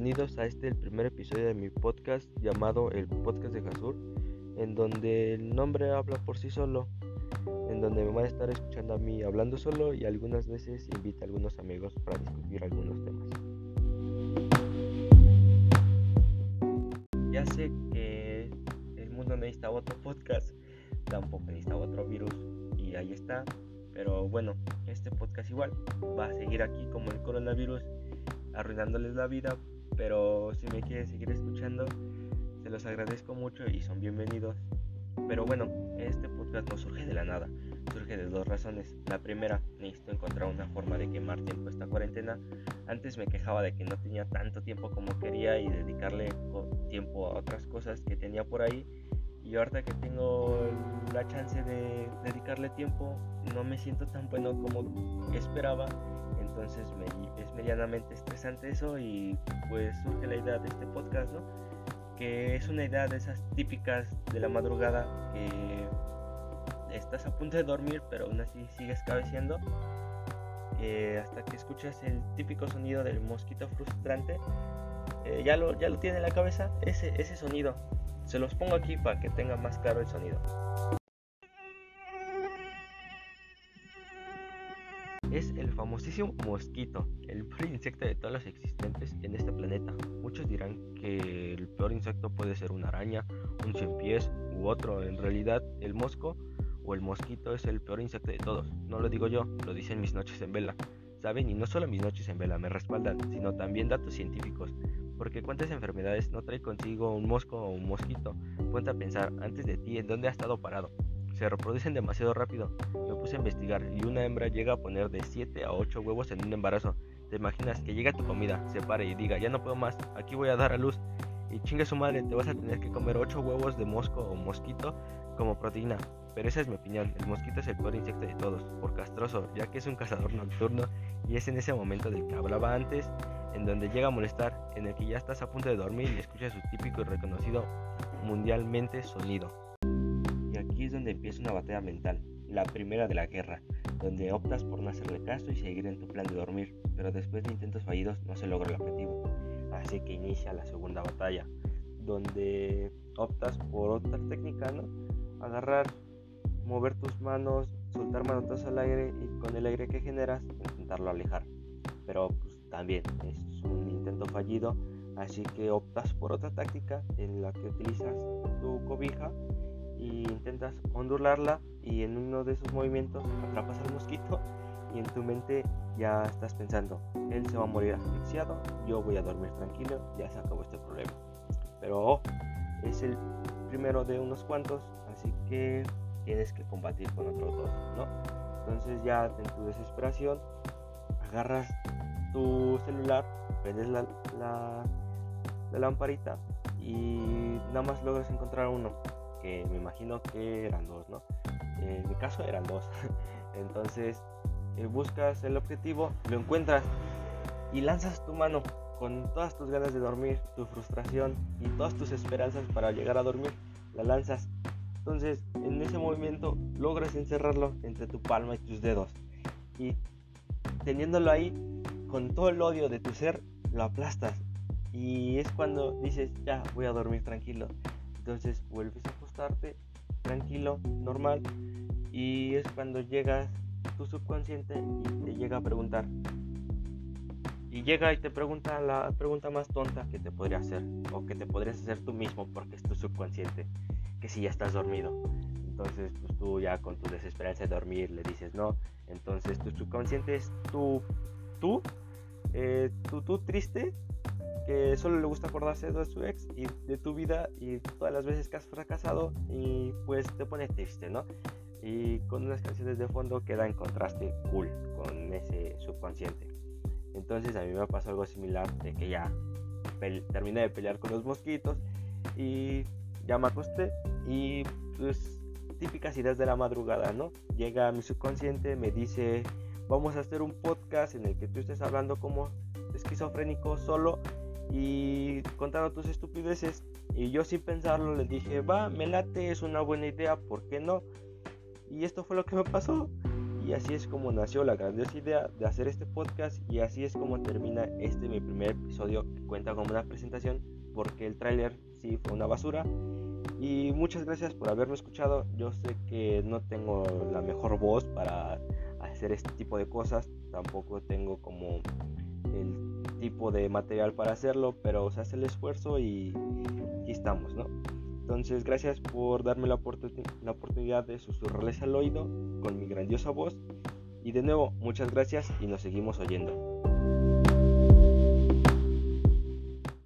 bienvenidos a este el primer episodio de mi podcast llamado el podcast de Jasur, en donde el nombre habla por sí solo, en donde me van a estar escuchando a mí hablando solo y algunas veces invita a algunos amigos para discutir algunos temas. Ya sé que el mundo necesita otro podcast, tampoco necesita otro virus y ahí está, pero bueno, este podcast igual va a seguir aquí como el coronavirus arruinándoles la vida, pero si me quieren seguir escuchando, se los agradezco mucho y son bienvenidos. Pero bueno, este podcast no surge de la nada, surge de dos razones. La primera, necesito encontrar una forma de quemar tiempo esta cuarentena. Antes me quejaba de que no tenía tanto tiempo como quería y dedicarle tiempo a otras cosas que tenía por ahí. Y ahorita que tengo la chance de dedicarle tiempo, no me siento tan bueno como esperaba entonces es medianamente estresante eso y pues surge la idea de este podcast, ¿no? Que es una idea de esas típicas de la madrugada que estás a punto de dormir pero aún así sigues cabeceando eh, hasta que escuchas el típico sonido del mosquito frustrante. Eh, ya, lo, ya lo tiene en la cabeza ese, ese sonido. Se los pongo aquí para que tenga más claro el sonido. es el famosísimo mosquito, el peor insecto de todos los existentes en este planeta. Muchos dirán que el peor insecto puede ser una araña, un cien pies u otro. En realidad, el mosco o el mosquito es el peor insecto de todos. No lo digo yo, lo dicen mis noches en vela. Saben, y no solo mis noches en vela me respaldan, sino también datos científicos. Porque cuántas enfermedades no trae consigo un mosco o un mosquito. Ponte a pensar antes de ti en dónde ha estado parado se reproducen demasiado rápido. Me puse a investigar y una hembra llega a poner de 7 a 8 huevos en un embarazo. ¿Te imaginas que llega tu comida, se pare y diga, ya no puedo más, aquí voy a dar a luz? Y chingue su madre, te vas a tener que comer 8 huevos de mosco o mosquito como proteína. Pero esa es mi opinión, el mosquito es el peor insecto de todos, por castroso, ya que es un cazador nocturno y es en ese momento del que hablaba antes, en donde llega a molestar, en el que ya estás a punto de dormir y escuchas su típico y reconocido mundialmente sonido es donde empieza una batalla mental, la primera de la guerra, donde optas por no hacerle caso y seguir en tu plan de dormir, pero después de intentos fallidos no se logra el objetivo. Así que inicia la segunda batalla, donde optas por otra técnica, ¿no? Agarrar, mover tus manos, soltar manotazos al aire y con el aire que generas intentarlo alejar. Pero pues, también es un intento fallido, así que optas por otra táctica en la que utilizas tu cobija y intentas ondularla y en uno de esos movimientos atrapas al mosquito y en tu mente ya estás pensando, él se va a morir asfixiado, yo voy a dormir tranquilo, ya se acabó este problema. Pero es el primero de unos cuantos, así que tienes que combatir con otros dos, ¿no? Entonces ya en tu desesperación agarras tu celular, prendes la, la, la lamparita y nada más logras encontrar uno que me imagino que eran dos, ¿no? En mi caso eran dos. Entonces eh, buscas el objetivo, lo encuentras y lanzas tu mano con todas tus ganas de dormir, tu frustración y todas tus esperanzas para llegar a dormir, la lanzas. Entonces en ese movimiento logras encerrarlo entre tu palma y tus dedos. Y teniéndolo ahí, con todo el odio de tu ser, lo aplastas. Y es cuando dices, ya, voy a dormir tranquilo. Entonces vuelves a tranquilo, normal. Y es cuando llegas tu subconsciente y te llega a preguntar. Y llega y te pregunta la pregunta más tonta que te podría hacer. O que te podrías hacer tú mismo porque es tu subconsciente. Que si ya estás dormido. Entonces pues tú ya con tu desesperanza de dormir le dices no. Entonces tu subconsciente es tú, tú, eh, tú, tú triste que solo le gusta acordarse de su ex y de tu vida y todas las veces que has fracasado y pues te pone triste, ¿no? Y con unas canciones de fondo queda en contraste cool con ese subconsciente. Entonces a mí me pasó algo similar de que ya terminé de pelear con los mosquitos y ya me acosté y pues típicas ideas de la madrugada, ¿no? Llega mi subconsciente, me dice, vamos a hacer un podcast en el que tú estés hablando como esquizofrénico solo y contando tus estupideces. Y yo sin pensarlo le dije, va, me late, es una buena idea, ¿por qué no? Y esto fue lo que me pasó. Y así es como nació la grandiosa idea de hacer este podcast y así es como termina este mi primer episodio cuenta con una presentación porque el tráiler sí fue una basura. Y muchas gracias por haberme escuchado. Yo sé que no tengo la mejor voz para hacer este tipo de cosas, tampoco tengo como el tipo de material para hacerlo, pero se hace el esfuerzo y aquí estamos, ¿no? Entonces, gracias por darme la, la oportunidad de susurrarles al oído con mi grandiosa voz. Y de nuevo, muchas gracias y nos seguimos oyendo.